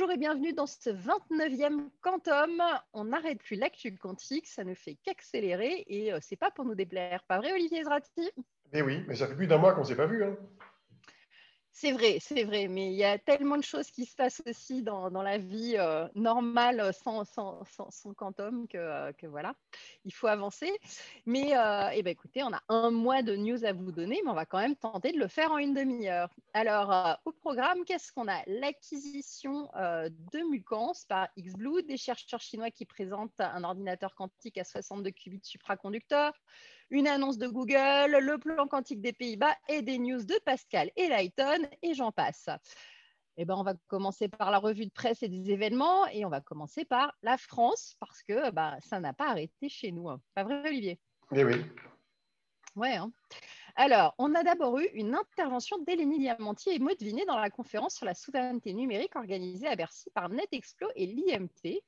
Bonjour et bienvenue dans ce 29e Quantum. On n'arrête plus l'actu quantique, ça ne fait qu'accélérer et euh, c'est pas pour nous déplaire. Pas vrai, Olivier Zrati Mais oui, mais ça fait plus d'un mois qu'on ne s'est pas vu. Hein. C'est vrai, c'est vrai, mais il y a tellement de choses qui se passent aussi dans, la vie euh, normale sans, sans, sans, quantum que, euh, que, voilà, il faut avancer. Mais euh, eh ben, écoutez, on a un mois de news à vous donner, mais on va quand même tenter de le faire en une demi-heure. Alors, au programme, qu'est-ce qu'on a? L'acquisition de Mucans par XBlue, des chercheurs chinois qui présentent un ordinateur quantique à 62 qubits supraconducteur une annonce de Google, le plan quantique des Pays-Bas et des news de Pascal et Lighton, et j'en passe. Eh ben, on va commencer par la revue de presse et des événements, et on va commencer par la France, parce que bah, ça n'a pas arrêté chez nous. Hein. Pas vrai, Olivier? Oui, oui. Ouais. Hein. Alors, on a d'abord eu une intervention d'Hélénie Diamanti et Maud Vinet dans la conférence sur la souveraineté numérique organisée à Bercy par NetExplo et l'IMT.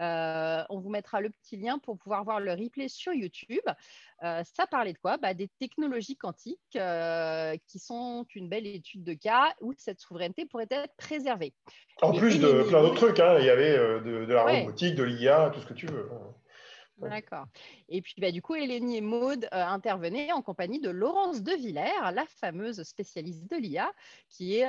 Euh, on vous mettra le petit lien pour pouvoir voir le replay sur YouTube. Euh, ça parlait de quoi? Bah, Des technologies quantiques euh, qui sont une belle étude de cas où cette souveraineté pourrait être préservée. En plus de plein d'autres trucs, hein. il y avait de, la robotique, de l'IA, tout ce que tu veux. D'accord. Et puis, bah, du coup, Hélénie et Maude intervenaient en compagnie de Laurence De Villers, la fameuse spécialiste de l'IA, qui est,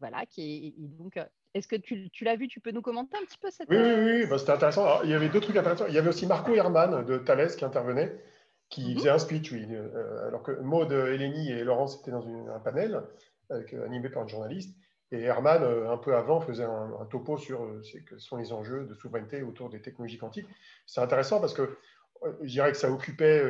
voilà, qui est donc est-ce que tu, l'as vu? Tu peux nous commenter un petit peu cette. Oui, oui, oui. Bah, c'était intéressant. il y avait deux trucs intéressants. Il y avait aussi Marco Herman de Thales qui intervenait, qui mhm. faisait un speech, oui. Euh, alors que Maud, Eleni et Laurence étaient dans un panel avec, euh, animé par un journaliste. Et Herman, euh, un peu avant, faisait un, topo sur ce que sont les enjeux de souveraineté autour des technologies quantiques. C'est intéressant parce que je dirais que ça occupait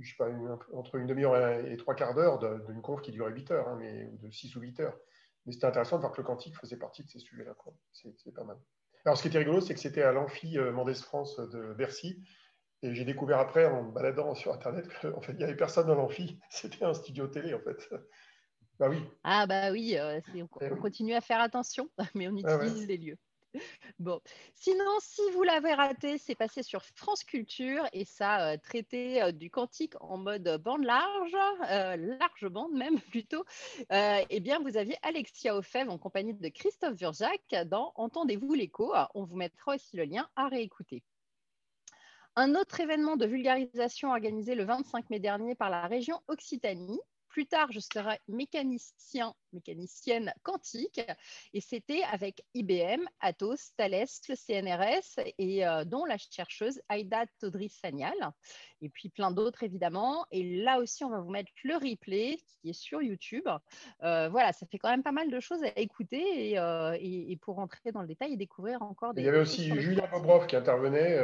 je sais pas, entre une demi-heure et trois quarts d'heure d'une conf qui durait 8 heures, hein, mais, ou de 6 ou 8 heures. Mais c'était intéressant de voir que le quantique faisait partie de ces sujets-là. C'est pas mal. Alors, ce qui était rigolo, c'est que c'était à l'amphi euh, Mendès France de Bercy. Et j'ai découvert après, en me baladant sur Internet, qu'en fait, il n'y avait personne dans l'amphi. C'était un studio télé, en fait. Bah oui. Ah, bah oui, euh, on, eh continue à faire attention, mais on ah utilise les lieux. Bon, sinon, si vous l'avez raté, c'est passé sur France Culture et ça euh, traité euh, du quantique en mode bande large, euh, large bande même plutôt. eh bien, vous aviez Alexia Ofev en compagnie de Christophe Virjac dans Entendez-vous l'écho On vous mettra aussi le lien à réécouter. Un autre événement de vulgarisation organisé le 25 mai dernier par la région Occitanie plus tard, je serai mécanicien, mécanicienne quantique. Et c'était avec IBM, Atos, Thales, le CNRS et euh, dont la chercheuse Aïda Todri-Sanyal. Et puis plein d'autres, évidemment. Et là aussi, on va vous mettre le replay qui est sur YouTube. Euh, voilà, ça fait quand même pas mal de choses à écouter et, euh, pour rentrer dans le détail et découvrir encore des. Il y avait aussi Julien Bobrov qui intervenait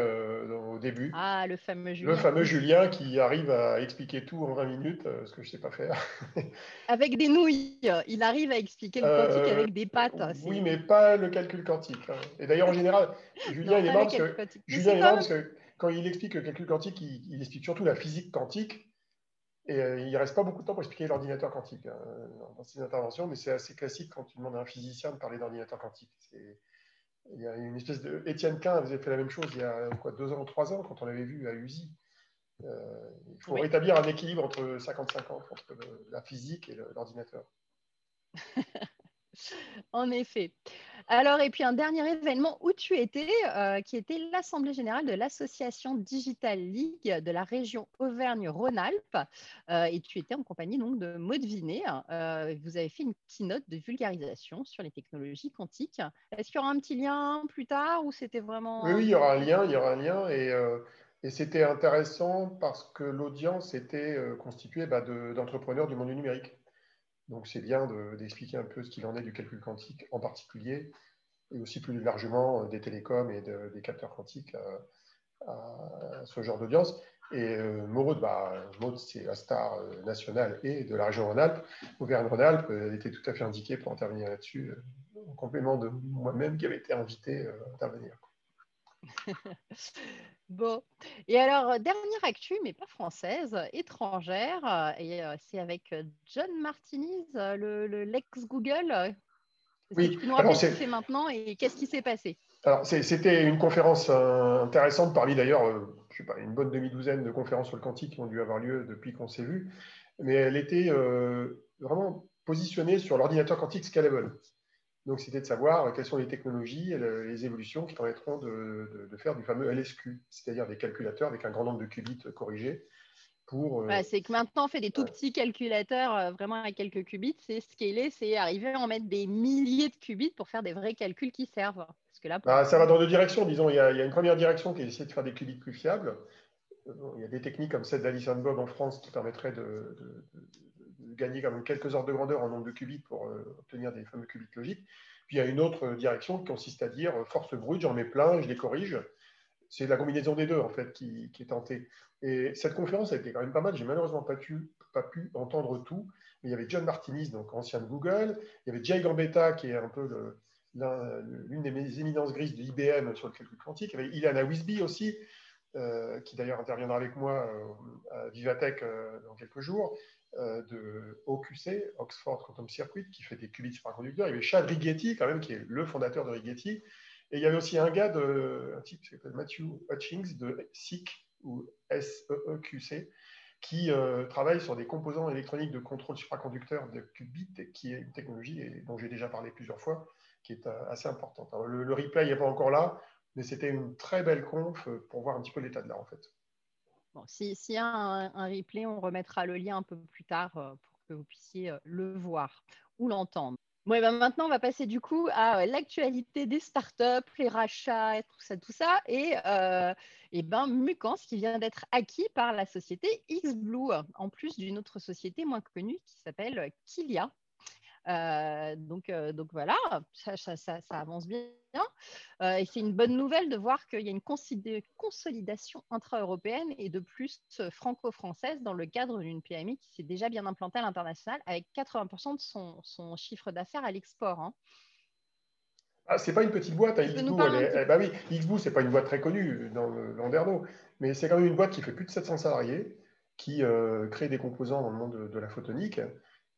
au début. Ah, le fameux Julien. Le fameux Julien qui arrive à expliquer tout en 20 minutes, ce que je ne sais pas faire. avec des nouilles. Il arrive à expliquer le quantique avec des pattes. Oui, mais pas le calcul quantique. Hein. Et d'ailleurs, en général, Julien, il est marrant parce que, Julien, parce que quand il explique le calcul quantique, il, explique surtout la physique quantique. Et euh, il ne reste pas beaucoup de temps pour expliquer l'ordinateur quantique hein, dans ses interventions, mais c'est assez classique quand tu demandes à un physicien de parler d'ordinateur quantique. Il y a une espèce de. Étienne Quint avait fait la même chose il y a quoi, deux ans ou trois ans quand on l'avait vu à USI. Euh, il faut rétablir un équilibre entre 50-50, entre la physique et l'ordinateur. en effet. Alors, et puis un dernier événement où tu étais, euh, qui était l'Assemblée générale de l'Association Digital League de la région Auvergne-Rhône-Alpes. Euh, et tu étais en compagnie donc de Maud Vinet. vous avez fait une keynote de vulgarisation sur les technologies quantiques. Est-ce qu'il y aura un petit lien plus tard ou c'était vraiment... Oui, il y aura un lien, il y aura un lien. Et c'était intéressant parce que l'audience était euh, constituée bah, d'entrepreneurs du monde numérique. Donc c'est bien d'expliquer un peu ce qu'il en est du calcul quantique en particulier, et aussi plus largement euh, des télécoms et des capteurs quantiques à, ce genre d'audience. Et euh, Maud, bah, c'est la star nationale et de la région Rhône-Alpes. Auvergne-Rhône-Alpes, elle était tout à fait indiquée pour intervenir là-dessus, en complément de moi-même qui avait été invité à intervenir. Bon, et alors, euh, dernière actu, mais pas française, étrangère, euh, et euh, c'est avec John Martinez, le, l'ex-Google. Oui, tu nous maintenant et qu'est-ce qui s'est passé? Alors, c'était une conférence intéressante parmi d'ailleurs, je sais pas, une bonne demi-douzaine de conférences sur le quantique qui ont dû avoir lieu depuis qu'on s'est vu, mais elle était vraiment positionnée sur l'ordinateur quantique scalable. Donc, c'était de savoir quelles sont les technologies, les évolutions qui permettront de, faire du fameux LSQ, c'est-à-dire des calculateurs avec un grand nombre de qubits corrigés. Pour, euh, c'est que maintenant, on fait des tout petits calculateurs, euh, vraiment avec quelques qubits. C'est scaler, c'est arriver à en mettre des milliers de qubits pour faire des vrais calculs qui servent. Parce que là, bah, ça va dans deux directions. Disons, il y, a, une première direction qui est d'essayer de faire des qubits plus fiables. Euh, il y a des techniques comme celle d'Alice Bob en France qui permettraient de, gagner quand même quelques ordres de grandeur en nombre de qubits pour euh, obtenir des fameux qubits logiques. Puis il y a une autre direction qui consiste à dire euh, force brute, j'en mets plein, je les corrige. C'est la combinaison des deux en fait qui, est tentée. Et cette conférence a été quand même pas mal. J'ai malheureusement pas pu, pas pu entendre tout. Mais il y avait John Martinis, donc ancien de Google. Il y avait Jay Gambetta, qui est un peu l'une des éminences grises de IBM sur le calcul quantique. Il y avait Ilana Wisby aussi, euh, qui d'ailleurs interviendra avec moi à Vivatech dans quelques jours. Euh, de OQC, Oxford Quantum Circuit, qui fait des qubits supraconducteurs. Il y avait Chad Righetti, quand même, qui est le fondateur de Righetti. Et il y avait aussi un gars, de, un type qui s'appelle Matthew Hutchings, de SEEQ, ou SEEQC, qui euh, travaille sur des composants électroniques de contrôle supraconducteur de qubits, qui est une technologie dont j'ai déjà parlé plusieurs fois, qui est euh, assez importante. le, replay n'est pas encore là, mais c'était une très belle conf pour voir un petit peu l'état de l'art, en fait. S'il y a un, replay, on remettra le lien un peu plus tard euh, pour que vous puissiez euh, le voir ou l'entendre. Bon, ben maintenant, on va passer du coup à euh, l'actualité des startups, les rachats, tout ça, tout ça. Et, et ben, Mucans, qui vient d'être acquis par la société XBlue, en plus d'une autre société moins connue qui s'appelle Kilia. Euh, donc, euh, donc voilà, ça, avance bien. Euh, et c'est une bonne nouvelle de voir qu'il y a une consolidation intra-européenne et de plus franco-française dans le cadre d'une PMI qui s'est déjà bien implantée à l'international avec 80% de son, chiffre d'affaires à l'export. Hein. Ah, c'est pas une petite boîte à hein, Xboo. bah oui, Xboo, c'est pas une boîte très connue dans le Landerneau, mais c'est quand même une boîte qui fait plus de 700 salariés, qui crée des composants dans le monde de la photonique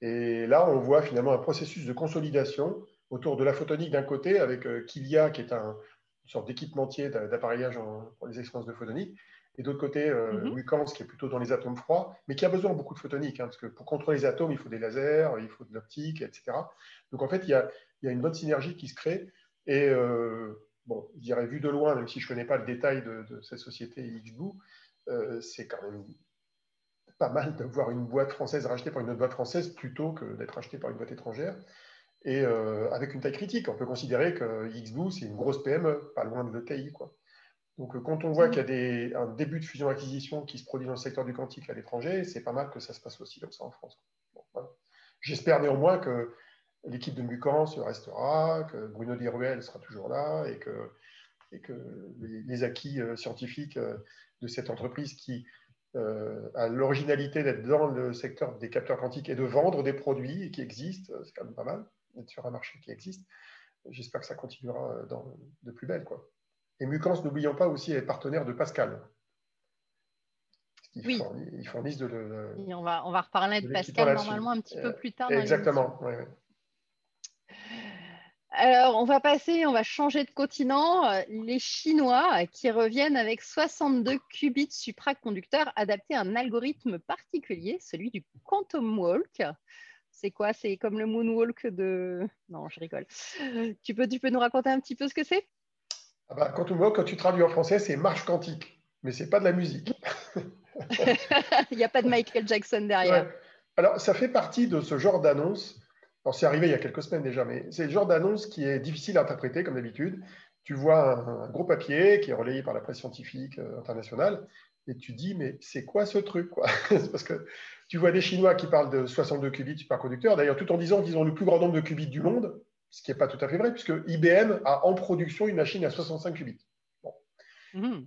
et là, on voit finalement un processus de consolidation autour de la photonique d'un côté, avec euh, Kilia, qui est un, une sorte d'équipementier d'appareillage pour les expériences de photonique, et d'autre côté, euh, mhm. qui est plutôt dans les atomes froids, mais qui a besoin beaucoup de photonique, hein, parce que pour contrôler les atomes, il faut des lasers, il faut de l'optique, etc. Donc en fait, il y, a, une bonne synergie qui se crée. Et euh, bon, je dirais, vu de loin, même si je ne connais pas le détail de, cette société XBoo, euh, c'est quand même pas mal d'avoir une boîte française rachetée par une autre boîte française plutôt que d'être achetée par une boîte étrangère. Et euh, avec une taille critique, on peut considérer que XBOO, c'est une grosse PME, pas loin de l'ETI. Quoi. Donc, euh, quand on voit qu'il y a des, un début de fusion-acquisition qui se produit dans le secteur du quantique à l'étranger, c'est pas mal que ça se passe aussi comme ça en France. J'espère néanmoins que l'équipe de Mucans restera, que Bruno Diruel sera toujours là et que, et que les, acquis euh, scientifiques de cette entreprise qui à l'originalité d'être dans le secteur des capteurs quantiques et de vendre des produits qui existent, c'est quand même pas mal, d'être sur un marché qui existe. J'espère que ça continuera euh, dans, de plus belle. Quoi. Et Mucans, n'oublions pas aussi, être partenaire de Pascal. Ils, oui. fournissent, de, on, va, on va reparler de, Pascal normalement un petit peu plus tard. Exactement. Alors, on va passer, on va changer de continent. Les Chinois qui reviennent avec 62 qubits supraconducteurs adaptés à un algorithme particulier, celui du quantum walk. C'est quoi? C'est comme le moonwalk de... Non, je rigole. Tu peux, tu peux nous raconter un petit peu ce que c'est? Ah bah, Quantum walk, quand tu traduis en français, c'est marche quantique, mais c'est pas de la musique. Il n'y a pas de Michael Jackson derrière. Alors, ça fait partie de ce genre d'annonce alors, c'est arrivé il y a quelques semaines déjà, mais c'est le genre d'annonce qui est difficile à interpréter, comme d'habitude. Tu vois un, gros papier qui est relayé par la presse scientifique euh, internationale, et tu dis, mais c'est quoi ce truc quoi? Parce que tu vois des Chinois qui parlent de 62 qubits superconducteurs, d'ailleurs, tout en disant qu'ils ont le plus grand nombre de qubits du monde, ce qui n'est pas tout à fait vrai, puisque IBM a en production une machine à 65 qubits. Mmh.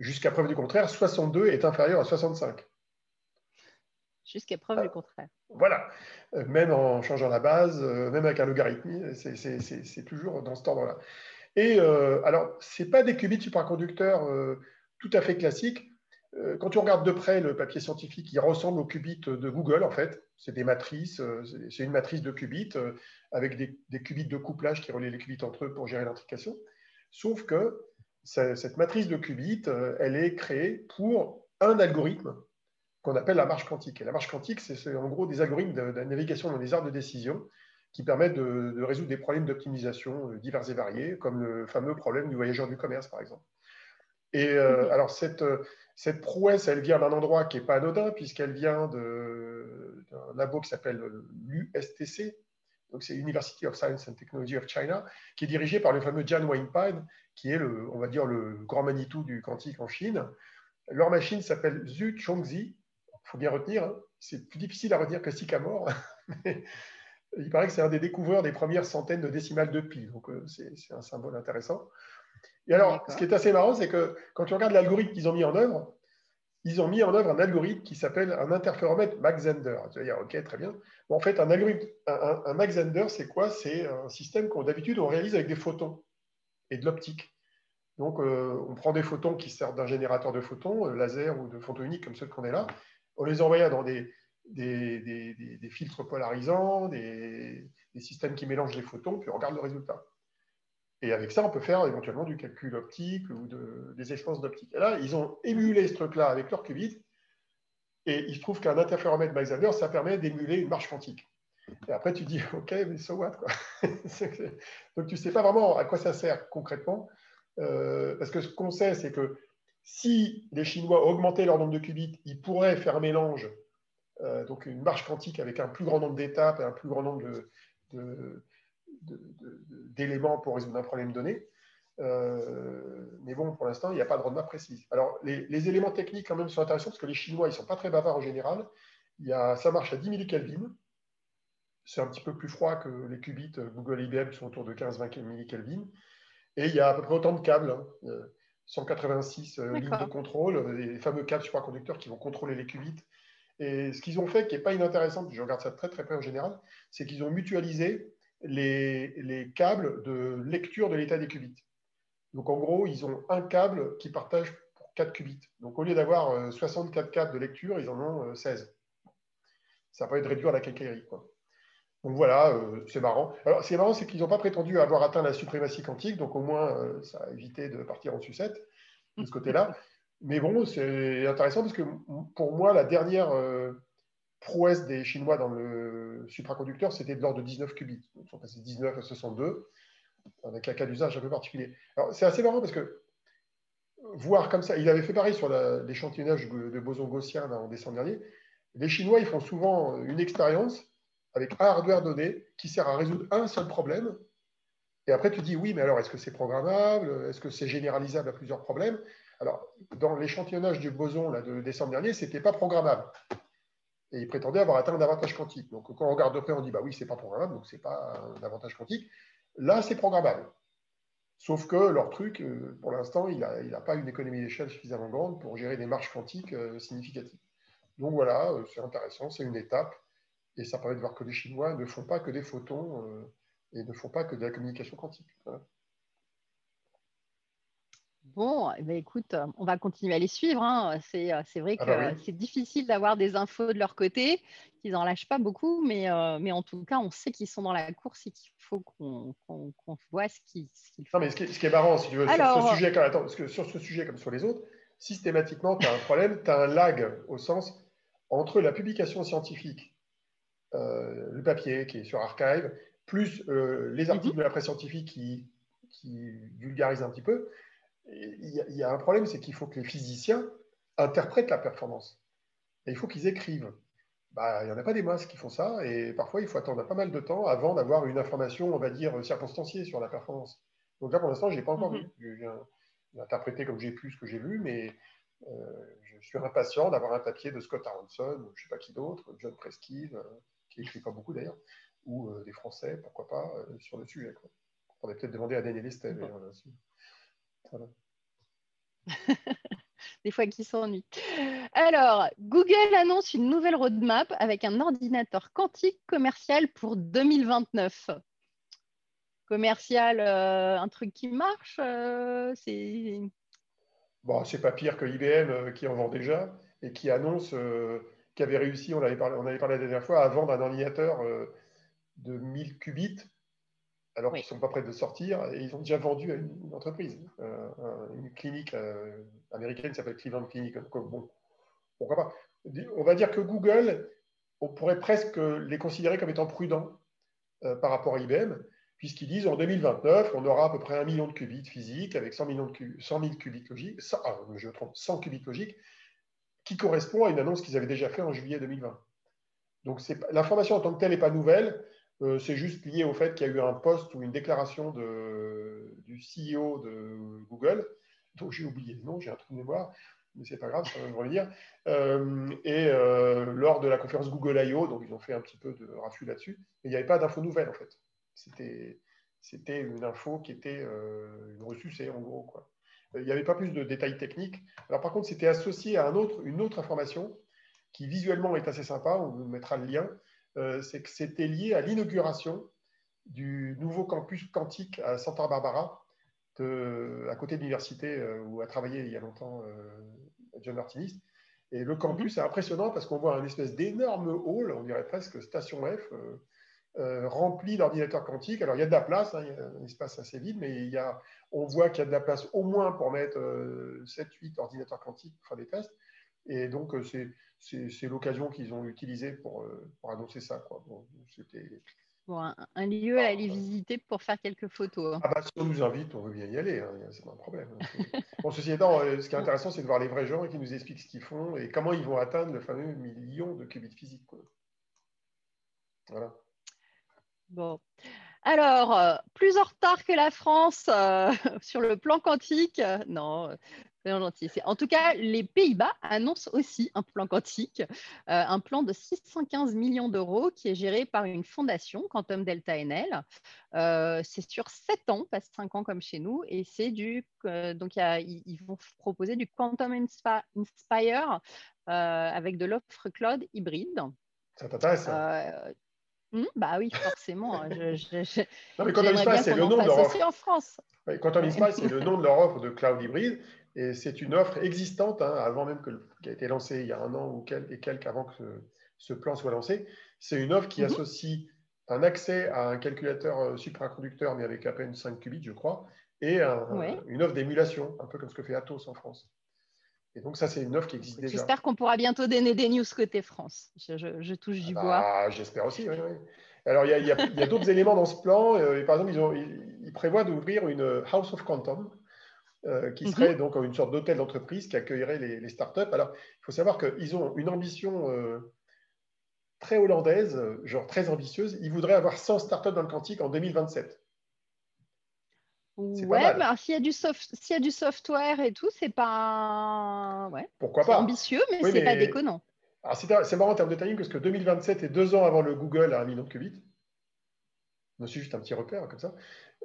Jusqu'à preuve du contraire, 62 est inférieur à 65 jusqu'à preuve du contraire. Voilà, euh, même en changeant la base, euh, même avec un logarithme, c'est toujours dans cet ordre-là. Et euh, alors, ce n'est pas des qubits supraconducteurs tout à fait classiques. quand tu regardes de près le papier scientifique, il ressemble aux qubits de Google, en fait. C'est des matrices, c'est une matrice de qubits avec des, des, qubits de couplage qui relient les qubits entre eux pour gérer l'intrication. Sauf que cette matrice de qubits, elle est créée pour un algorithme qu'on appelle la marche quantique. Et la marche quantique, c'est en gros des algorithmes de, navigation dans les arbres de décision qui permettent de, résoudre des problèmes d'optimisation divers et variés, comme le fameux problème du voyageur du commerce, par exemple. Et alors, cette, cette prouesse, elle vient d'un endroit qui n'est pas anodin, puisqu'elle vient d'un labo qui s'appelle l'USTC, donc c'est University of Science and Technology of China, qui est dirigé par le fameux Jan Weinpine, qui est, le, on va dire, le grand Manitou du quantique en Chine. Leur machine s'appelle Zhu Chongzi. Il faut bien retenir, hein. c'est plus difficile à retenir que Sycamore. il paraît que c'est un des découvreurs des premières centaines de décimales de pi, donc euh, c'est un symbole intéressant. Et alors, ce qui est assez marrant, c'est que quand tu regardes l'algorithme qu'ils ont mis en œuvre, ils ont mis en œuvre un algorithme qui s'appelle un interféromètre Mach-Zehnder. Tu vas dire, OK, très bien. en fait, un algorithme, un, un Mach-Zehnder, c'est quoi? C'est un système qu'on d'habitude on réalise avec des photons et de l'optique. Donc, euh, on prend des photons qui servent d'un générateur de photons, euh, laser ou de photons uniques comme ceux qu'on est là. On les envoie dans des, filtres polarisants, des, systèmes qui mélangent les photons, puis on regarde le résultat. Et avec ça, on peut faire éventuellement du calcul optique ou des expériences d'optique. Et là, ils ont émulé ce truc-là avec leur qubit. Et il se trouve qu'un interféromètre Mach-Zehnder, ça permet d'émuler une marche quantique. Et après, tu dis, OK, mais so what quoi? Donc, tu ne sais pas vraiment à quoi ça sert concrètement. Euh, parce que ce qu'on sait, c'est que si les Chinois augmentaient leur nombre de qubits, ils pourraient faire mélange, euh, donc une marche quantique avec un plus grand nombre d'étapes et un plus grand nombre d'éléments pour résoudre un problème donné. Euh, mais bon, pour l'instant, il n'y a pas de roadmap précise. Alors, les, éléments techniques, quand même, sont intéressants parce que les Chinois, ils ne sont pas très bavards en général. Il y a, ça marche à 10 000 Kelvin. C'est un petit peu plus froid que les qubits Google et IBM qui sont autour de 15-20 000 Kelvin. Et il y a à peu près autant de câbles, 186 hein. Euh, euh, lignes de contrôle, les fameux câbles supraconducteurs qui vont contrôler les qubits. Et ce qu'ils ont fait, qui n'est pas inintéressant, je regarde ça très très près en général, c'est qu'ils ont mutualisé les, câbles de lecture de l'état des qubits. Donc en gros, ils ont un câble qui partage pour 4 qubits. Donc au lieu d'avoir 64 euh, câbles de lecture, ils en ont 16. Ça permet de réduire la quincaillerie. Quoi. Donc voilà, euh, c'est marrant. Alors, ce qui est marrant, c'est qu'ils n'ont pas prétendu avoir atteint la suprématie quantique, donc au moins, euh, ça a évité de partir en sucette de ce côté-là. Mais bon, c'est intéressant parce que pour moi, la dernière euh, prouesse des Chinois dans le supraconducteur, c'était de l'ordre de 19 qubits. Ils sont passés de 19 à 62, avec un cas d'usage un peu particulier. Alors, c'est assez marrant parce que voir comme ça, il avait fait pareil sur l'échantillonnage de boson gaussien en décembre dernier. Les Chinois, ils font souvent une expérience avec un hardware donné qui sert à résoudre un seul problème. Et après, tu dis, oui, mais alors, est-ce que c'est programmable? Est-ce que c'est généralisable à plusieurs problèmes? Alors, dans l'échantillonnage du boson là, de décembre dernier, ce n'était pas programmable. Et ils prétendaient avoir atteint un avantage quantique. Donc, quand on regarde de près, on dit, bah oui, c'est pas programmable, donc ce n'est pas un avantage quantique. Là, c'est programmable. Sauf que leur truc, euh, pour l'instant, il n'a il a pas une économie d'échelle suffisamment grande pour gérer des marches quantiques euh, significatives. Donc voilà, euh, c'est intéressant, c'est une étape. Et ça permet de voir que les Chinois ne font pas que des photons euh, et ne font pas que de la communication quantique. Bon, eh ben, écoute, on va continuer à les suivre. Hein. Euh, c'est vrai ah que bah c'est difficile d'avoir des infos de leur côté, qu'ils n'en lâchent pas beaucoup, mais, euh, mais en tout cas, on sait qu'ils sont dans la course et qu'il faut qu'on voit ce qu'ils font. Non, mais ce qui, est, marrant, si tu veux, sur, ce sujet, attends, parce que sur ce sujet comme sur les autres, systématiquement, tu as un problème, tu as un lag au sens entre la publication scientifique euh, le papier qui est sur Archive, plus euh, les articles mhm. de la presse scientifique qui, vulgarisent un petit peu. Il y, a un problème, c'est qu'il faut que les physiciens interprètent la performance. Et il faut qu'ils écrivent. Bah, il n'y en a pas des masses qui font ça, et parfois il faut attendre pas mal de temps avant d'avoir une information, on va dire, circonstanciée sur la performance. Donc là, pour l'instant, je n'ai pas encore mhm. vu. J'ai interprété comme j'ai pu ce que j'ai vu, mais euh, je suis impatient d'avoir un papier de Scott Aronson, ou je ne sais pas qui d'autre, John Preskin, qui écrit pas beaucoup d'ailleurs, ou euh, des Français, pourquoi pas, euh, sur le sujet. Quoi. On pourrait peut-être demander à Daniel Estelle. Voilà. des fois qui s'ennuient. Alors, Google annonce une nouvelle roadmap avec un ordinateur quantique commercial pour 2029. Commercial, euh, un truc qui marche, c'est. Bon, c'est pas pire que IBM qui en vend déjà et qui annonce qui avait réussi, on avait parlé, on avait parlé la dernière fois, à vendre un ordinateur euh, de 1000 qubits, alors qu'ils ne sont pas prêts de sortir, et ils ont déjà vendu à une, entreprise, euh, une clinique euh, américaine qui s'appelle Cleveland Clinic. bon, pourquoi pas On va dire que Google, on pourrait presque les considérer comme étant prudents par rapport à IBM, puisqu'ils disent en 2029, on aura à peu près un million de qubits physiques avec 100, millions de 100 000 qubits logiques, 100, ah, je trompe, 100 qubits logiques, qui correspond à une annonce qu'ils avaient déjà faite en juillet 2020. Donc l'information en tant que telle n'est pas nouvelle, euh, c'est juste lié au fait qu'il y a eu un post ou une déclaration de, du CEO de Google, dont j'ai oublié le nom, j'ai un trou de mémoire, mais c'est pas grave, ça va me revenir. Euh, et euh, lors de la conférence Google I.O., donc ils ont fait un petit peu de raffut là-dessus, mais il n'y avait pas d'infos nouvelles en fait. C'était, une info qui était une ressucée en gros. Quoi. Il n'y avait pas plus de détails techniques. Alors par contre, c'était associé à un autre, une autre information qui visuellement est assez sympa, on vous mettra le lien, euh, c'est que c'était lié à l'inauguration du nouveau campus quantique à Santa Barbara, à côté de l'université euh, où a travaillé il y a longtemps euh, John Martinis. Et le campus mhm. est impressionnant parce qu'on voit un espèce d'énorme hall, on dirait presque station F, rempli d'ordinateurs quantiques. Alors il y a de la place, hein, il y a un espace assez vide, mais il y a, on voit qu'il y a de la place au moins pour mettre 7-8 ordinateurs quantiques pour faire des tests. Et donc c'est c'est l'occasion qu'ils ont utilisée pour, euh, pour, annoncer ça. Quoi. Bon, un, lieu à aller visiter pour faire quelques photos. Hein. Ah bah, si on nous invite, on veut bien y aller, hein, c'est pas un problème. Bon, ceci étant, euh, ce qui est intéressant, c'est de voir les vrais gens qui nous expliquent ce qu'ils font et comment ils vont atteindre le fameux million de qubits physiques. Voilà. Bon. Alors, euh, plus en retard que la France sur le plan quantique, non, gentil. En tout cas, les Pays-Bas annoncent aussi un plan quantique, euh, un plan de 615 millions d'euros qui est géré par une fondation, Quantum Delta NL. Euh, c'est sur 7 ans, pas 5 ans comme chez nous, et c'est du. Euh, donc, ils vont proposer du Quantum Inspire avec de l'offre cloud hybride. Ça t'intéresse hmm, bah oui, forcément. Hein, non, mais Quantum Inspire, c'est le nom de leur offre. en France. C'est le nom de leur offre de cloud hybride. Et c'est une offre existante, hein, avant même que, qui a été lancée il y a un an ou et quelques avant que ce, plan soit lancé. C'est une offre qui mhm. associe un accès à un calculateur euh, supraconducteur, mais avec à peine 5 qubits, je crois, et une offre d'émulation, un peu comme ce que fait Atos en France. Et donc, ça, c'est une offre qui existe déjà. J'espère qu'on pourra bientôt donner des news côté France. Je, touche du ah bois. Bah, j'espère aussi, oui, Alors, il y a, d'autres éléments dans ce plan. Euh, par exemple, ils, ont, ils prévoient d'ouvrir une House of Quantum, euh, qui mhm. serait donc une sorte d'hôtel d'entreprise qui accueillerait les, startups. Alors, il faut savoir qu'ils ont une ambition euh, très hollandaise, genre très ambitieuse. Ils voudraient avoir 100 startups dans le quantique en 2027. Ouais, mais s'il y, a du s'il y a du software et tout, c'est pas. Ouais. Pourquoi pas? ambitieux, mais c'est pas déconnant. C'est marrant en termes de timing parce que 2027 est deux ans avant le Google à un million de qubits. C'est juste un petit repère comme ça.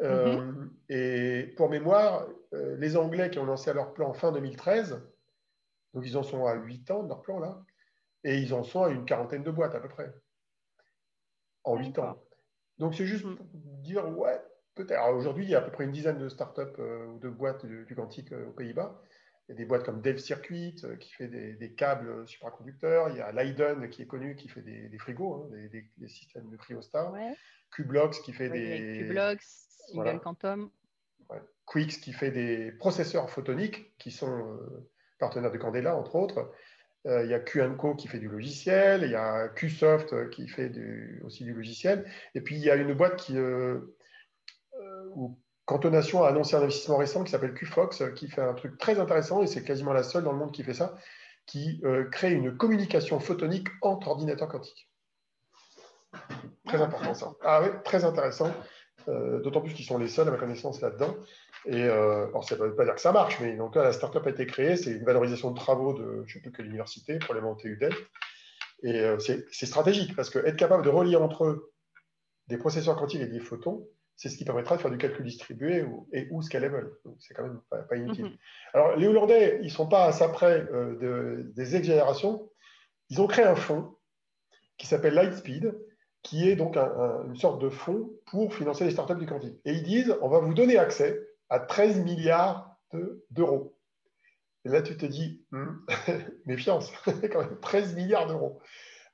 Euh, mhm. Et pour mémoire, euh, les Anglais qui ont lancé leur plan fin 2013, donc ils en sont à 8 ans de leur plan là, et ils en sont à une quarantaine de boîtes à peu près, en 8 ans. Donc c'est juste mhm. pour dire, ouais. Aujourd'hui, il y a à peu près une dizaine de startups euh, ou de boîtes du, quantique aux Pays-Bas. Il y a des boîtes comme Dev Circuit qui fait des, câbles supraconducteurs. Il y a Leiden qui est connu qui fait des, frigos, hein, des, systèmes de cryostat. Ouais. Qblox qui fait des. Qblox, Single Quantum. Quix qui fait des processeurs photoniques qui sont euh, partenaires de Candela, entre autres. Euh, il y a QNCO qui fait du logiciel, il y a QSoft qui fait aussi du logiciel. Et puis il y a une boîte qui, euh, où Cantonation a annoncé un investissement récent qui s'appelle QFox, qui fait un truc très intéressant, et c'est quasiment la seule dans le monde qui fait ça, qui crée une communication photonique entre ordinateurs quantiques. Très important ça. Ah oui, très intéressant. Euh, d'autant plus qu'ils sont les seuls à ma connaissance là-dedans. Et euh, ça ne veut pas dire que ça marche, mais donc la startup a été créée. C'est une valorisation de travaux de je ne sais plus que l'université, probablement TU Delft. Et euh, c'est stratégique parce que être capable de relier entre eux des processeurs quantiques et des photons, c'est ce qui permettra de faire du calcul distribué ou, et ou scalable. C'est quand même pas, inutile. Mm-hmm. Alors, les Hollandais, ils ne sont pas à ça près des exagérations. Ils ont créé un fonds qui s'appelle Lightspeed, qui est donc une sorte de fonds pour financer les startups du quantique. Et ils disent, on va vous donner accès à 13 milliards d'euros. et là, tu te dis, hmm, méfiance, quand même 13 milliards d'euros.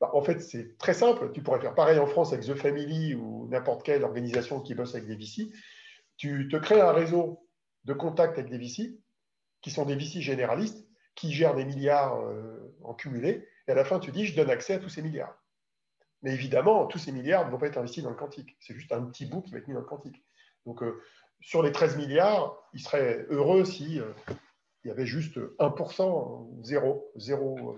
Bah, en fait, c'est très simple. Tu pourrais faire pareil en France avec The Family ou n'importe quelle organisation qui bosse avec des VC. Tu te crées un réseau de contacts avec des VC, qui sont des VC généralistes, qui gèrent des milliards euh, en cumulé. Et à la fin, tu dis, je donne accès à tous ces milliards Mais évidemment, tous ces milliards ne vont pas être investis dans le quantique. C'est juste un petit bout qui va être mis dans le quantique. Donc, euh, sur les 13 milliards, il serait heureux si euh, il y avait juste 1%, 0, 0,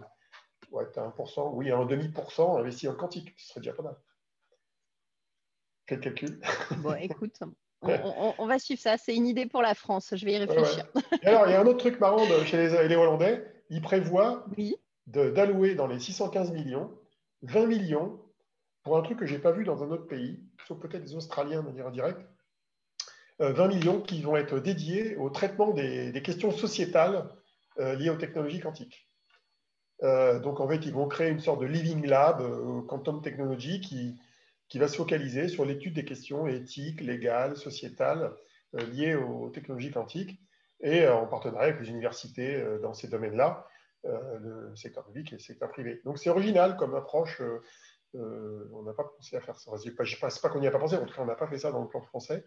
ouais, 1%, oui, un demi-pourcent investi en quantique. Ce serait déjà pas mal. Quel calcul Bon, écoute, on, va suivre ça. C'est une idée pour la France. Je vais y réfléchir. alors, il y a un autre truc marrant chez les, Hollandais. Ils prévoient d'allouer dans les 615 millions 20 millions pour un truc que je n'ai pas vu dans un autre pays, sauf peut-être les Australiens de manière directe. 20 millions qui vont être dédiés au traitement des, questions sociétales euh, liées aux technologies quantiques. Euh, donc en fait, ils vont créer une sorte de living lab, euh, quantum technology, qui, qui va se focaliser sur l'étude des questions éthiques, légales, sociétales liées aux technologies quantiques et en partenariat avec les universités dans ces domaines-là, le secteur public et le secteur privé. Donc c'est original comme approche. on n'a pas pensé à faire ça. Je ne sais pas qu'on n'y a pas pensé, en tout cas on n'a pas fait ça dans le plan français.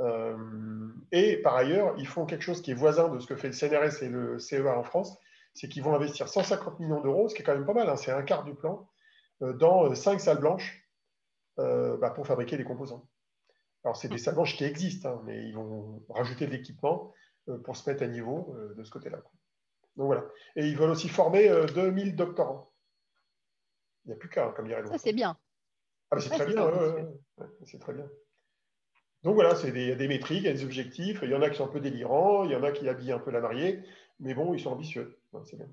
Euh, et par ailleurs, ils font quelque chose qui est voisin de ce que fait le CNRS et le CEA en France, c'est qu'ils vont investir 150 millions d'euros, ce qui est quand même pas mal, hein, c'est un quart du plan, euh, dans euh, cinq salles blanches bah, pour fabriquer des composants. Alors, c'est des salles blanches qui existent, hein, mais ils vont rajouter de l'équipement pour se mettre à niveau de ce côté-là. Donc voilà. Et ils veulent aussi former 2000 doctorants. Il n'y a plus qu'un, comme dirait l'autre. Ça, c'est bien. Ah, c'est très bien, c'est très bien. Donc voilà, il y a des métriques, il y a des objectifs. Il y en a qui sont un peu délirants, il y en a qui habillent un peu la mariée, mais bon, ils sont ambitieux. c'est bien.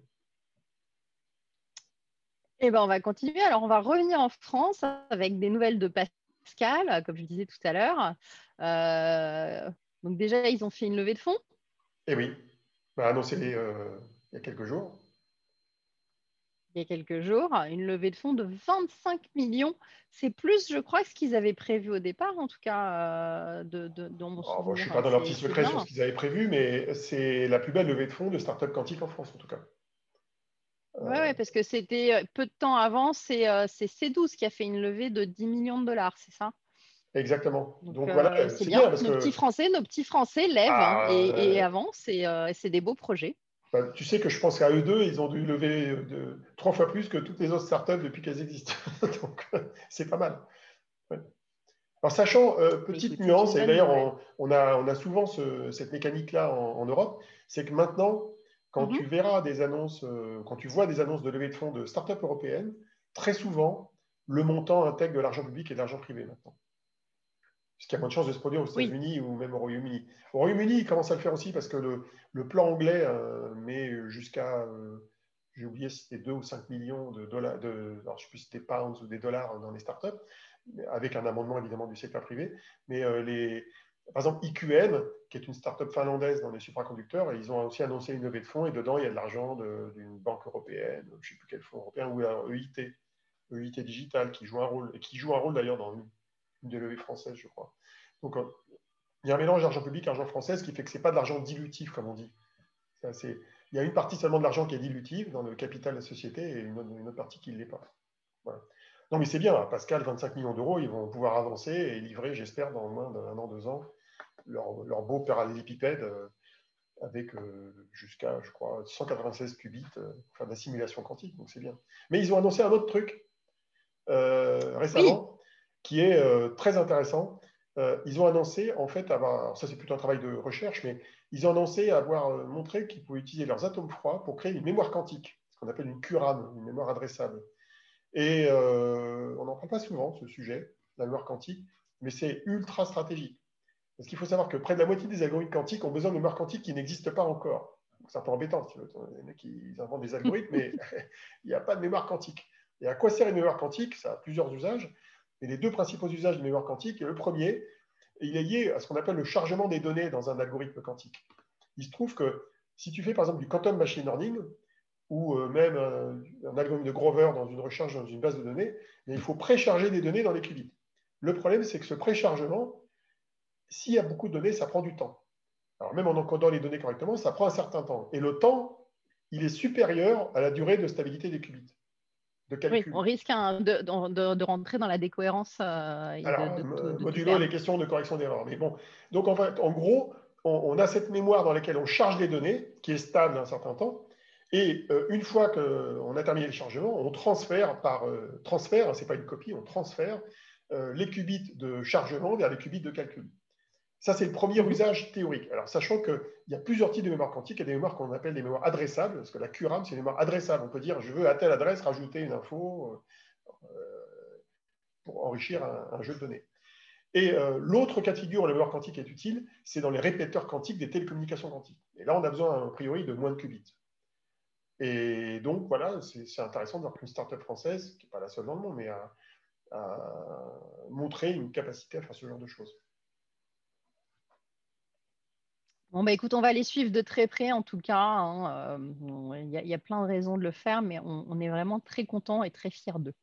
Eh ben, on va continuer. Alors, on va revenir en France avec des nouvelles de Pascal, comme je disais tout à l'heure. Euh, donc déjà, ils ont fait une levée de fonds? Eh oui, bah, annoncé euh, il y a quelques jours il y a quelques jours, une levée de fonds de 25 millions. C'est plus, je crois, ce qu'ils avaient prévu au départ, en tout cas, euh, de, de, oh, Je ne suis pas dans leur petit secret sur ce qu'ils avaient prévu, mais c'est la plus belle levée de fonds de start-up quantique en France, en tout cas. Oui, ouais, parce que c'était euh, peu de temps avant, c'est euh, C12 qui a fait une levée de 10 millions de dollars, c'est ça? Exactement. Donc, voilà, c'est bien. nos petits Français, nos petits Français lèvent hein, ah, et, et, avancent, et c'est des beaux projets. Bah, tu sais que je pense qu'à eux deux, ils ont dû lever de, trois fois plus que toutes les autres startups depuis qu'elles existent. Donc, c'est pas mal. Alors, sachant, euh, petite nuance, et d'ailleurs, on, a, souvent cette mécanique-là en, Europe, c'est que maintenant, quand mhm. tu verras des annonces, euh, quand tu vois des annonces de levée de fonds de startups européennes, très souvent, le montant intègre de l'argent public et de l'argent privé maintenant puisqu'il y a moins de chances de se produire aux États-Unis ou même au Royaume-Uni. Au Royaume-Uni, ils commencent à le faire aussi parce que le, plan anglais euh, met jusqu'à, euh, j'ai oublié si c'était 2 ou 5 millions de dollars, de, alors je ne sais plus si c'était pounds ou des dollars dans les startups, avec un amendement évidemment du secteur privé. Mais euh, les, par exemple, IQM, qui est une startup finlandaise dans les supraconducteurs, ils ont aussi annoncé une levée de fonds et dedans, il y a de l'argent d'une banque européenne, je ne sais plus quel fonds européen, ou EIT, EIT Digital, qui joue un rôle, et qui joue un rôle d'ailleurs dans de levée française, je crois. Donc, euh, il y a un mélange d'argent public et d'argent français, qui fait que ce n'est pas de l'argent dilutif, comme on dit. il y a une partie seulement de l'argent qui est dilutif dans le capital de la société et une autre, partie qui ne l'est pas. Non, mais c'est bien, hein. Pascal, 25 millions d'euros, ils vont pouvoir avancer et livrer, j'espère, dans moins d'un an, deux ans, leur, leur beau parallélépipède euh, avec euh, jusqu'à, je crois, 196 qubits, la simulation quantique, donc c'est bien. Mais ils ont annoncé un autre truc récemment qui est euh, très intéressant. Euh, ils ont annoncé, en fait, avoir, ça c'est plutôt un travail de recherche, mais ils ont annoncé avoir euh, montré qu'ils pouvaient utiliser leurs atomes froids pour créer une mémoire quantique, ce qu'on appelle une QRAM, une mémoire adressable. Et on n'en parle pas souvent, ce sujet, la mémoire quantique, mais c'est ultra stratégique. Parce qu'il faut savoir que près de la moitié des algorithmes quantiques ont besoin de mémoire quantique qui n'existe pas encore. C'est un peu embêtant, si ils inventent des algorithmes, mais il n'y a pas de mémoire quantique. Et à quoi sert une mémoire quantique? Ça a plusieurs usages. Et les deux principaux usages de mémoire quantique, le premier, il est lié à ce qu'on appelle le chargement des données dans un algorithme quantique. Il se trouve que si tu fais par exemple du quantum machine learning, ou euh, même un, algorithme de Grover dans une recherche dans une base de données, il faut précharger des données dans les qubits. Le problème, c'est que ce préchargement, s'il y a beaucoup de données, ça prend du temps. Alors même en encodant les données correctement, ça prend un certain temps. Et le temps, il est supérieur à la durée de stabilité des qubits. Oui, on risque de, rentrer dans la décohérence. Euh, Alors, modulo les questions de correction d'erreur. Mais bon, donc en fait, en gros, on, a cette mémoire dans laquelle on charge les données, qui est stable un certain temps, Et euh, une fois qu'on a terminé le chargement, on transfère par euh, transfert, ce n'est pas une copie, on transfère euh, les qubits de chargement vers les qubits de calcul. Ça, c'est le premier usage théorique. Alors, sachant qu'il y a plusieurs types de mémoire quantique, il y a des mémoires qu'on appelle des mémoires adressables, parce que la QRAM, c'est une mémoire adressable. On peut dire, je veux à telle adresse rajouter une info pour enrichir un, jeu de données. Et l'autre cas de figure où la mémoire quantique est utile, c'est dans les répéteurs quantiques des télécommunications quantiques. Et là, on a besoin, a priori, de moins de qubits. Et donc, voilà, c'est intéressant de voir qu'une start-up française, qui n'est pas la seule dans le monde, mais a, montré une capacité à faire ce genre de choses. Bon, bah, écoute, on va les suivre de très près en tout cas. Hein, euh, il y, a plein de raisons de le faire, mais on, est vraiment très content et très fiers d'eux.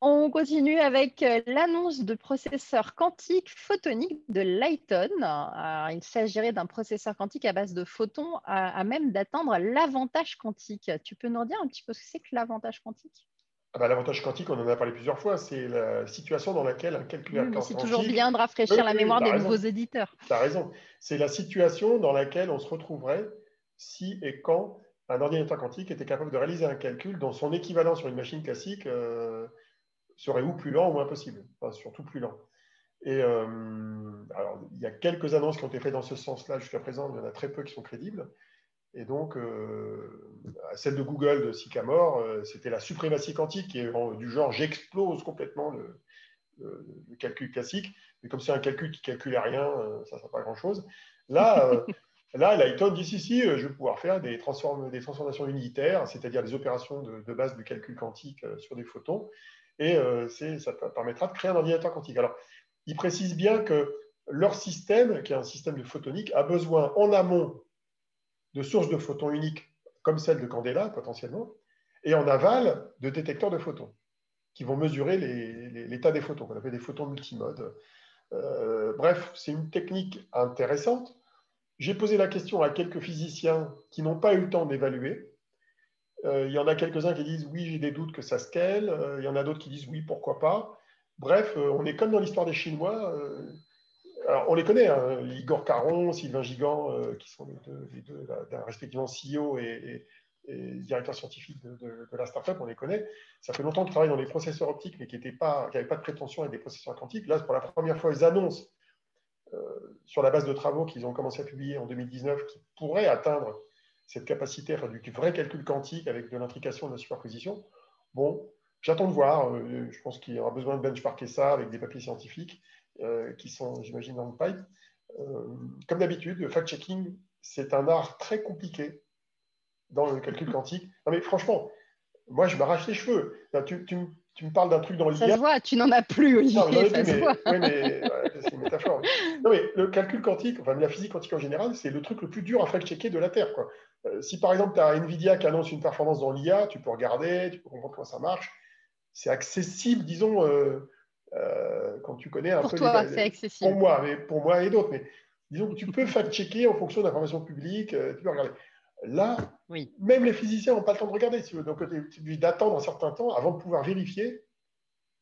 On continue avec euh, l'annonce de processeur quantique photonique de Lighton. il s'agirait d'un processeur quantique à base de photons à, même d'atteindre l'avantage quantique. Tu peux nous dire un petit peu ce que c'est que l'avantage quantique? Ah bah, L'avantage quantique, on en a parlé plusieurs fois, c'est la situation dans laquelle un calculateur C'est toujours bien de rafraîchir la mémoire des nouveaux éditeurs. Tu as raison. C'est la situation dans laquelle on se retrouverait si et quand un ordinateur quantique était capable de réaliser un calcul dont son équivalent sur une machine classique euh, serait ou plus lent ou moins possible, enfin, surtout plus lent. Et euh, alors, il y a quelques annonces qui ont été faites dans ce sens-là jusqu'à présent, il y en a très peu qui sont crédibles. Et donc, euh, celle de Google de Sycamore, euh, c'était la suprématie quantique est du genre j'explose complètement le, calcul classique. Mais comme c'est un calcul qui calcule rien, ça ne sert pas grand-chose. Là, là, Lighton dit si, si, je vais pouvoir faire des, des transformations unitaires, c'est-à-dire des opérations de, base du calcul quantique sur des photons et euh, ça permettra de créer un ordinateur quantique. Alors, ils précisent bien que leur système, qui est un système de photonique, a besoin en amont de sources de photons uniques, comme celle de Candela potentiellement, et en aval de détecteurs de photons, qui vont mesurer l'état des photons, qu'on appelle des photons multimodes. Euh, bref, c'est une technique intéressante. J'ai posé la question à quelques physiciens qui n'ont pas eu le temps d'évaluer, euh, il y en a quelques-uns qui disent oui, j'ai des doutes que ça scale. Euh, il y en a d'autres qui disent oui, pourquoi pas. Bref, euh, on est comme dans l'histoire des Chinois. On les connaît, hein, Igor Caron, Sylvain Gigant, qui sont les deux, respectivement CEO et, directeur scientifique de, la startup, on les connaît. Ça fait longtemps qu'ils travaillent dans les processeurs optiques, mais qui n'avaient pas, de prétention à des processeurs quantiques. Là, pour la première fois, ils annoncent, sur la base de travaux qu'ils ont commencé à publier en 2019, qu'ils pourraient atteindre cette capacité à faire du vrai calcul quantique avec de l'intrication de la superposition. Bon, j'attends de voir. Euh, je pense qu'il y aura besoin de benchmarker ça avec des papiers scientifiques euh, qui sont, j'imagine, dans le pipe. Euh, comme d'habitude, le fact-checking, c'est un art très compliqué dans le calcul quantique. Non, mais franchement, moi, je m'arrache les cheveux. Tu, tu, tu me parles d'un truc dans l'IA. Ça se voit, tu n'en as plus, Olivier. Non, mais, ça se voit. Oui, mais c'est une métaphore. Non, mais le calcul quantique, enfin la physique quantique en général, c'est le truc le plus dur à fact-checker de la Terre. Quoi. Euh, si par exemple, tu as Nvidia qui annonce une performance dans l'IA, tu peux regarder, tu peux comprendre comment ça marche. C'est accessible, disons, euh, euh, quand tu connais un peu. Pour toi, c'est accessible. Pour moi, mais pour moi et d'autres. Mais disons que tu peux fact-checker en fonction d'informations publiques, tu peux regarder. Là, même les physiciens n'ont pas le temps de regarder. Donc, tu es obligé d'attendre un certain temps avant de pouvoir vérifier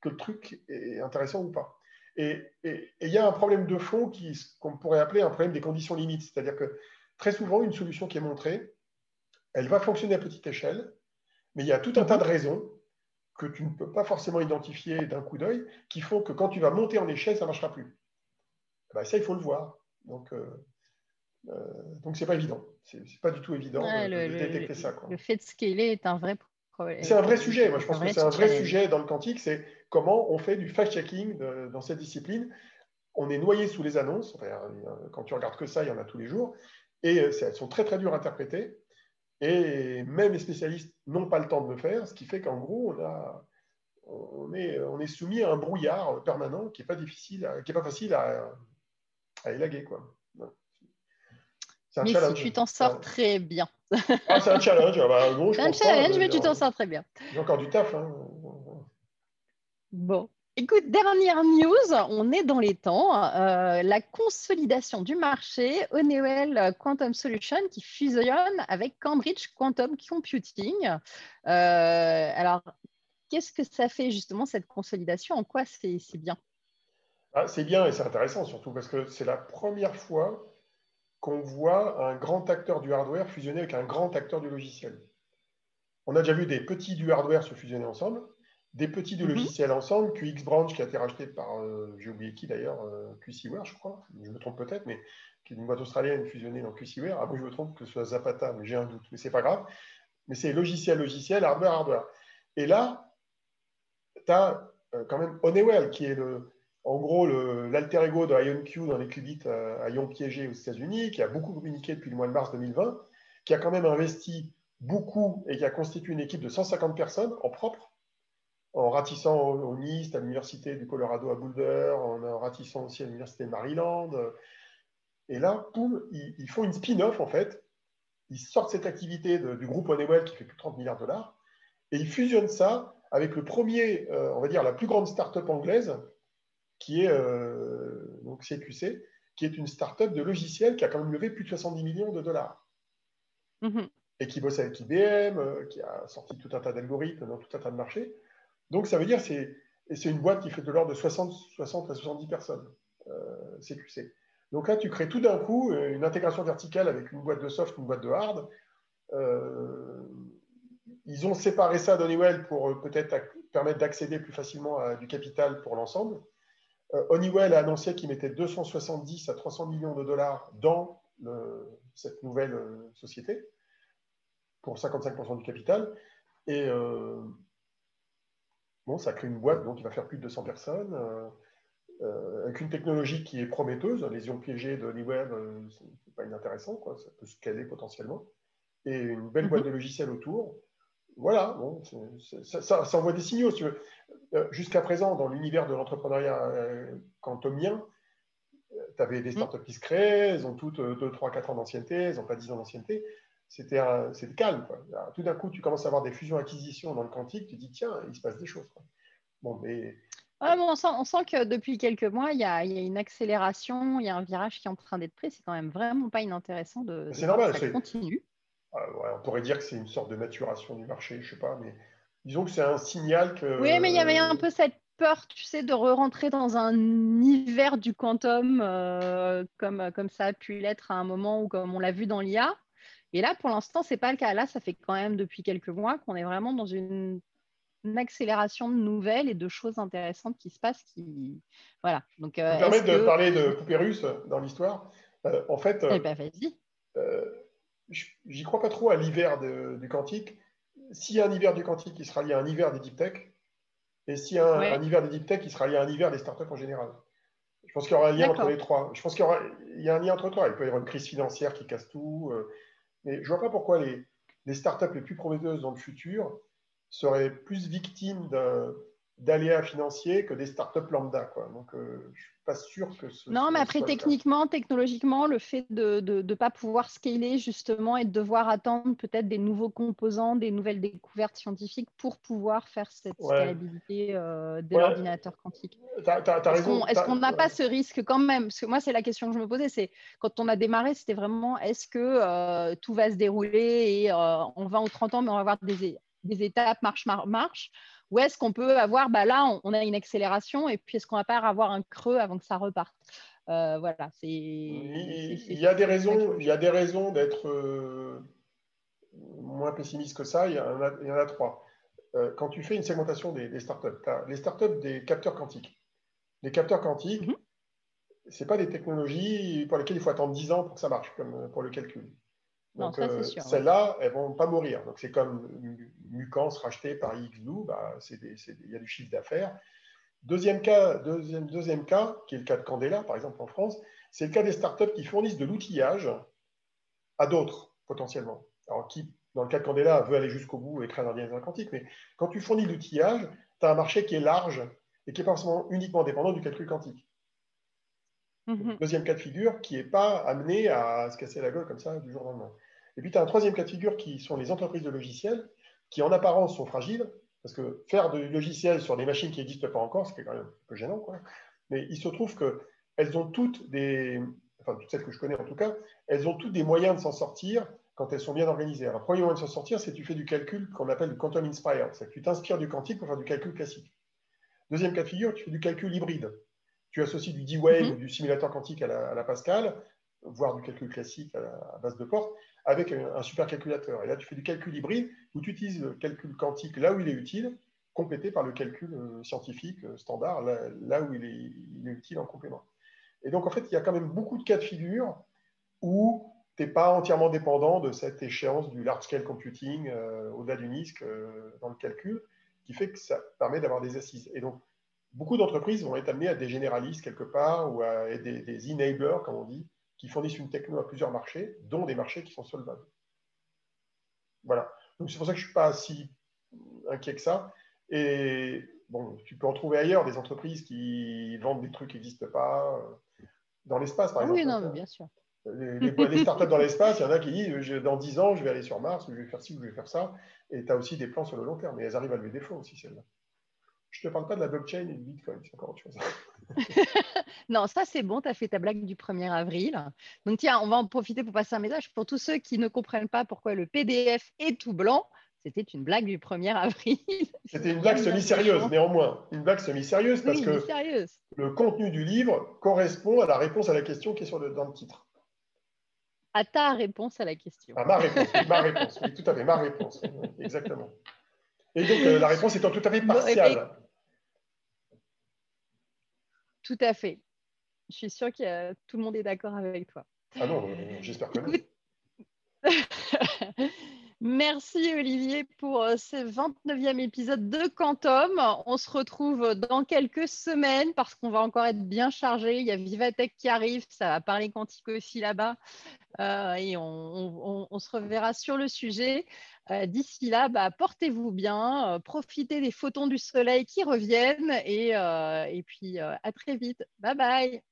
que le truc est intéressant ou pas. Et il y a un problème de fond qu'on pourrait appeler un problème des conditions limites. C'est-à-dire que très souvent, une solution qui est montrée, elle va fonctionner à petite échelle, mais il y a tout un tas de raisons que tu ne peux pas forcément identifier d'un coup d'œil qui font que quand tu vas monter en échelle, ça ne marchera plus. Eh ben, ça, il faut le voir. Donc, euh, euh, donc, c'est pas évident. C'est pas du tout évident de, détecter ça. Le fait de scaler est un vrai problème. C'est un vrai sujet. Moi, je pense que c'est un vrai sujet dans le quantique. C'est comment on fait du fact-checking dans cette discipline. On est noyé sous les annonces. quand tu regardes que ça, il y en a tous les jours. Et euh, elles sont très, très dures à interpréter. Et même les spécialistes n'ont pas le temps de le faire, ce qui fait qu'en gros, on, a, on, est, on est soumis à un brouillard permanent qui n'est pas, difficile qui est pas facile à, à élaguer. Quoi. Un mais challenge. si tu t'en sors très bien. Ah, c'est un challenge. Ah bah, c'est un challenge, mais tu t'en sors très bien. J'ai encore du taf. Hein. Bon. Écoute, dernière news, on est dans les temps. Euh, la consolidation du marché Honeywell Quantum Solutions qui fusionne avec Cambridge Quantum Computing. Euh, alors, qu'est-ce que ça fait justement cette consolidation? En quoi c'est bien? Ah, C'est bien et c'est intéressant surtout parce que c'est la première fois qu'on voit un grand acteur du hardware fusionner avec un grand acteur du logiciel. On a déjà vu des petits du hardware se fusionner ensemble, des petits du mhm. logiciel ensemble, QXBranch qui a été racheté par, euh, j'ai oublié qui d'ailleurs, euh, QCware, je crois, je me trompe peut-être, mais qui est une boîte australienne fusionnée dans QCware. Ah bon, je me trompe que ce soit Zapata, mais j'ai un doute, mais c'est pas grave. Mais c'est logiciel, logiciel, hardware, hardware. Et là, tu as euh, quand même Honeywell, qui est le, en gros l'alter ego de IonQ dans les qubits à ion piégés aux États-Unis, qui a beaucoup communiqué depuis le mois de mars 2020, qui a quand même investi beaucoup et qui a constitué une équipe de 150 personnes en propre, en ratissant au, NIST, à l'université du Colorado à Boulder, en ratissant aussi à l'université de Maryland. Et là, poum, ils, font une spin-off en fait. Ils sortent cette activité du groupe Honeywell qui fait plus de 30 milliards de dollars et ils fusionnent ça avec le premier, euh, on va dire la plus grande start-up anglaise qui est euh, donc CQC, qui est une start-up de logiciels qui a quand même levé plus de 70 millions de dollars. Mm-hmm et qui bosse avec IBM, euh, qui a sorti tout un tas d'algorithmes dans tout un tas de marchés. Donc, ça veut dire que c'est une boîte qui fait de l'ordre de 60, 60 à 70 personnes, euh, CQC. Donc là, tu crées tout d'un coup euh, une intégration verticale avec une boîte de soft, une boîte de hard. ils ont séparé ça d'Honeywell pour peut-être permettre d'accéder plus facilement à du capital pour l'ensemble. Honeywell a annoncé qu'il mettait 270 à 300 millions de dollars dans cette nouvelle société pour 55% du capital. Et euh, bon, ça crée une boîte donc, qui va faire plus de 200 personnes, euh, euh, avec une technologie qui est prometteuse. Les ions piégés de Honeywell, ce n'est pas inintéressant, quoi. ça peut se caler potentiellement. Et une belle boîte mhm. de logiciels autour. Voilà, bon, ça, ça, envoie des signaux. Si Jusqu'à présent, dans l'univers de l'entrepreneuriat quantumien, tu avais des mhm. startups qui se créent, elles ont toutes 2, 3, 4 ans d'ancienneté, elles n'ont pas 10 ans d'ancienneté c'était calme. Tout d'un coup, tu commences à avoir des fusions-acquisitions dans le quantique, tu dis, tiens, il se passe des choses. Bon, mais... on, sent, que depuis quelques mois, il y, a, une accélération, il y a un virage qui est en train d'être pris. C'est quand même vraiment pas inintéressant de, c'est normal, ça continue. Ah, on pourrait dire que c'est une sorte de maturation du marché, je sais pas, mais disons que c'est un signal que. Oui, mais il y avait un peu cette peur, tu sais, de re-rentrer dans un hiver du quantum euh, comme, comme ça a pu l'être à un moment ou comme on l'a vu dans l'IA. Et là, pour l'instant, ce n'est pas le cas. Là, ça fait quand même depuis quelques mois qu'on est vraiment dans une, accélération de nouvelles et de choses intéressantes qui se passent. Qui... Voilà. Donc, euh, permettre de parler de poupée russe dans l'histoire. Euh, en fait, eh ben, vas-y. Euh, j'y crois pas trop à l'hiver du quantique. S'il y a un hiver du quantique, il sera lié à un hiver des deep tech. Et s'il y a un, hiver des deep tech, il sera lié à un hiver des startups en général. Je pense qu'il y aura un lien entre les trois. Je pense qu'il y, aura, y a un lien entre trois. Il peut y avoir une crise financière qui casse tout. Mais je ne vois pas pourquoi les, startups les plus prometteuses dans le futur seraient plus victimes d'aléas financiers que des startups lambda. Quoi. Donc, euh, je pas sûr que ce Non, mais après, techniquement, technologiquement, le fait de ne pas pouvoir scaler justement et de devoir attendre peut-être des nouveaux composants, des nouvelles découvertes scientifiques pour pouvoir faire cette scalabilité euh, de l'ordinateur quantique. Est-ce qu'on n'a pas ce risque quand même? Parce que moi, c'est la question que je me posais, c'est quand on a démarré, c'était vraiment est-ce que euh, tout va se dérouler et euh, en 20 ou 30 ans, mais on va avoir des, des étapes marche, marche, marche? Ou est-ce qu'on peut avoir, bah là, on, a une accélération et puis est-ce qu'on va pas avoir un creux avant que ça reparte? Euh, Voilà, c'est. Il, y a des raisons, il y a des raisons d'être euh, moins pessimiste que ça. Il y, en a, il y en a trois. Euh, quand tu fais une segmentation des, startups, tu as les startups des capteurs quantiques. Les capteurs quantiques, mhm. ce n'est pas des technologies pour lesquelles il faut attendre 10 ans pour que ça marche, comme pour le calcul. Donc, euh, celles-là, elles ne vont pas mourir. Donc, c'est comme Nucans racheté par XLU, bah, il y a du chiffre d'affaires. Deuxième cas, deuxième, deuxième cas, qui est le cas de Candela, par exemple en France, c'est le cas des startups qui fournissent de l'outillage à d'autres, potentiellement. Alors, qui, dans le cas de Candela, veut aller jusqu'au bout et créer un ordinateur quantique, mais quand tu fournis de l'outillage, tu as un marché qui est large et qui n'est pas forcément uniquement dépendant du calcul quantique. Mhm. Deuxième cas de figure qui n'est pas amené à se casser la gueule comme ça du jour au lendemain. Et puis tu as un troisième cas de figure qui sont les entreprises de logiciels qui en apparence sont fragiles, parce que faire du logiciel sur des machines qui n'existent pas encore, c'est quand même un peu gênant. Quoi. Mais il se trouve qu'elles ont toutes des, enfin toutes celles que je connais en tout cas, elles ont toutes des moyens de s'en sortir quand elles sont bien organisées. Alors, le premier moyen de s'en sortir, c'est que tu fais du calcul qu'on appelle du quantum inspire, c'est que tu t'inspires du quantique pour faire du calcul classique. Deuxième cas de figure, tu fais du calcul hybride tu associes du D-Wave mhm. ou du simulateur quantique à la, Pascal, voire du calcul classique à, base de portes, avec un, supercalculateur. Et là, tu fais du calcul hybride où tu utilises le calcul quantique là où il est utile, complété par le calcul euh, scientifique euh, standard là, où il est, utile en complément. Et donc, en fait, il y a quand même beaucoup de cas de figure où tu n'es pas entièrement dépendant de cette échéance du large-scale computing euh, au-delà du NISC dans le calcul, qui fait que ça permet d'avoir des assises. Et donc, beaucoup d'entreprises vont être amenées à des généralistes quelque part ou à des, des enablers, comme on dit, qui fournissent une techno à plusieurs marchés, dont des marchés qui sont solvables. Voilà. Donc c'est pour ça que je ne suis pas si inquiet que ça. Et bon, tu peux en trouver ailleurs des entreprises qui vendent des trucs qui n'existent pas. Euh, dans l'espace, par exemple. Oui, non, bien sûr. Les, les, startups dans l'espace, il y en a qui disent dans 10 ans, je vais aller sur Mars, je vais faire ci, je vais faire ça. Et tu as aussi des plans sur le long terme. Mais elles arrivent à lever des fonds aussi, celles-là. Je ne te parle pas de la blockchain et du Bitcoin, c'est encore autre chose. non, ça c'est bon, tu as fait ta blague du 1er avril. Donc tiens, on va en profiter pour passer un message pour tous ceux qui ne comprennent pas pourquoi le PDF est tout blanc. C'était une blague du 1er avril. C'était une blague semi-sérieuse, néanmoins. Une blague semi-sérieuse parce que le contenu du livre correspond à la réponse à la question qui est sur le, dans le titre. À ta réponse à la question. À ma réponse, ma réponse, oui, tout à fait, ma réponse, exactement. Et donc, euh, la réponse étant tout à fait partielle. Tout à fait. Je suis sûre que tout le monde est d'accord avec toi. Ah non, euh, j'espère que non. Merci Olivier pour euh, ce 29e épisode de Quantum. On se retrouve dans quelques semaines parce qu'on va encore être bien chargé. Il y a Vivatech qui arrive, ça va parler quantique aussi là-bas. Euh, et on, se reverra sur le sujet. D'ici là, bah, portez-vous bien, profitez des photons du soleil qui reviennent et puis à très vite. Bye bye.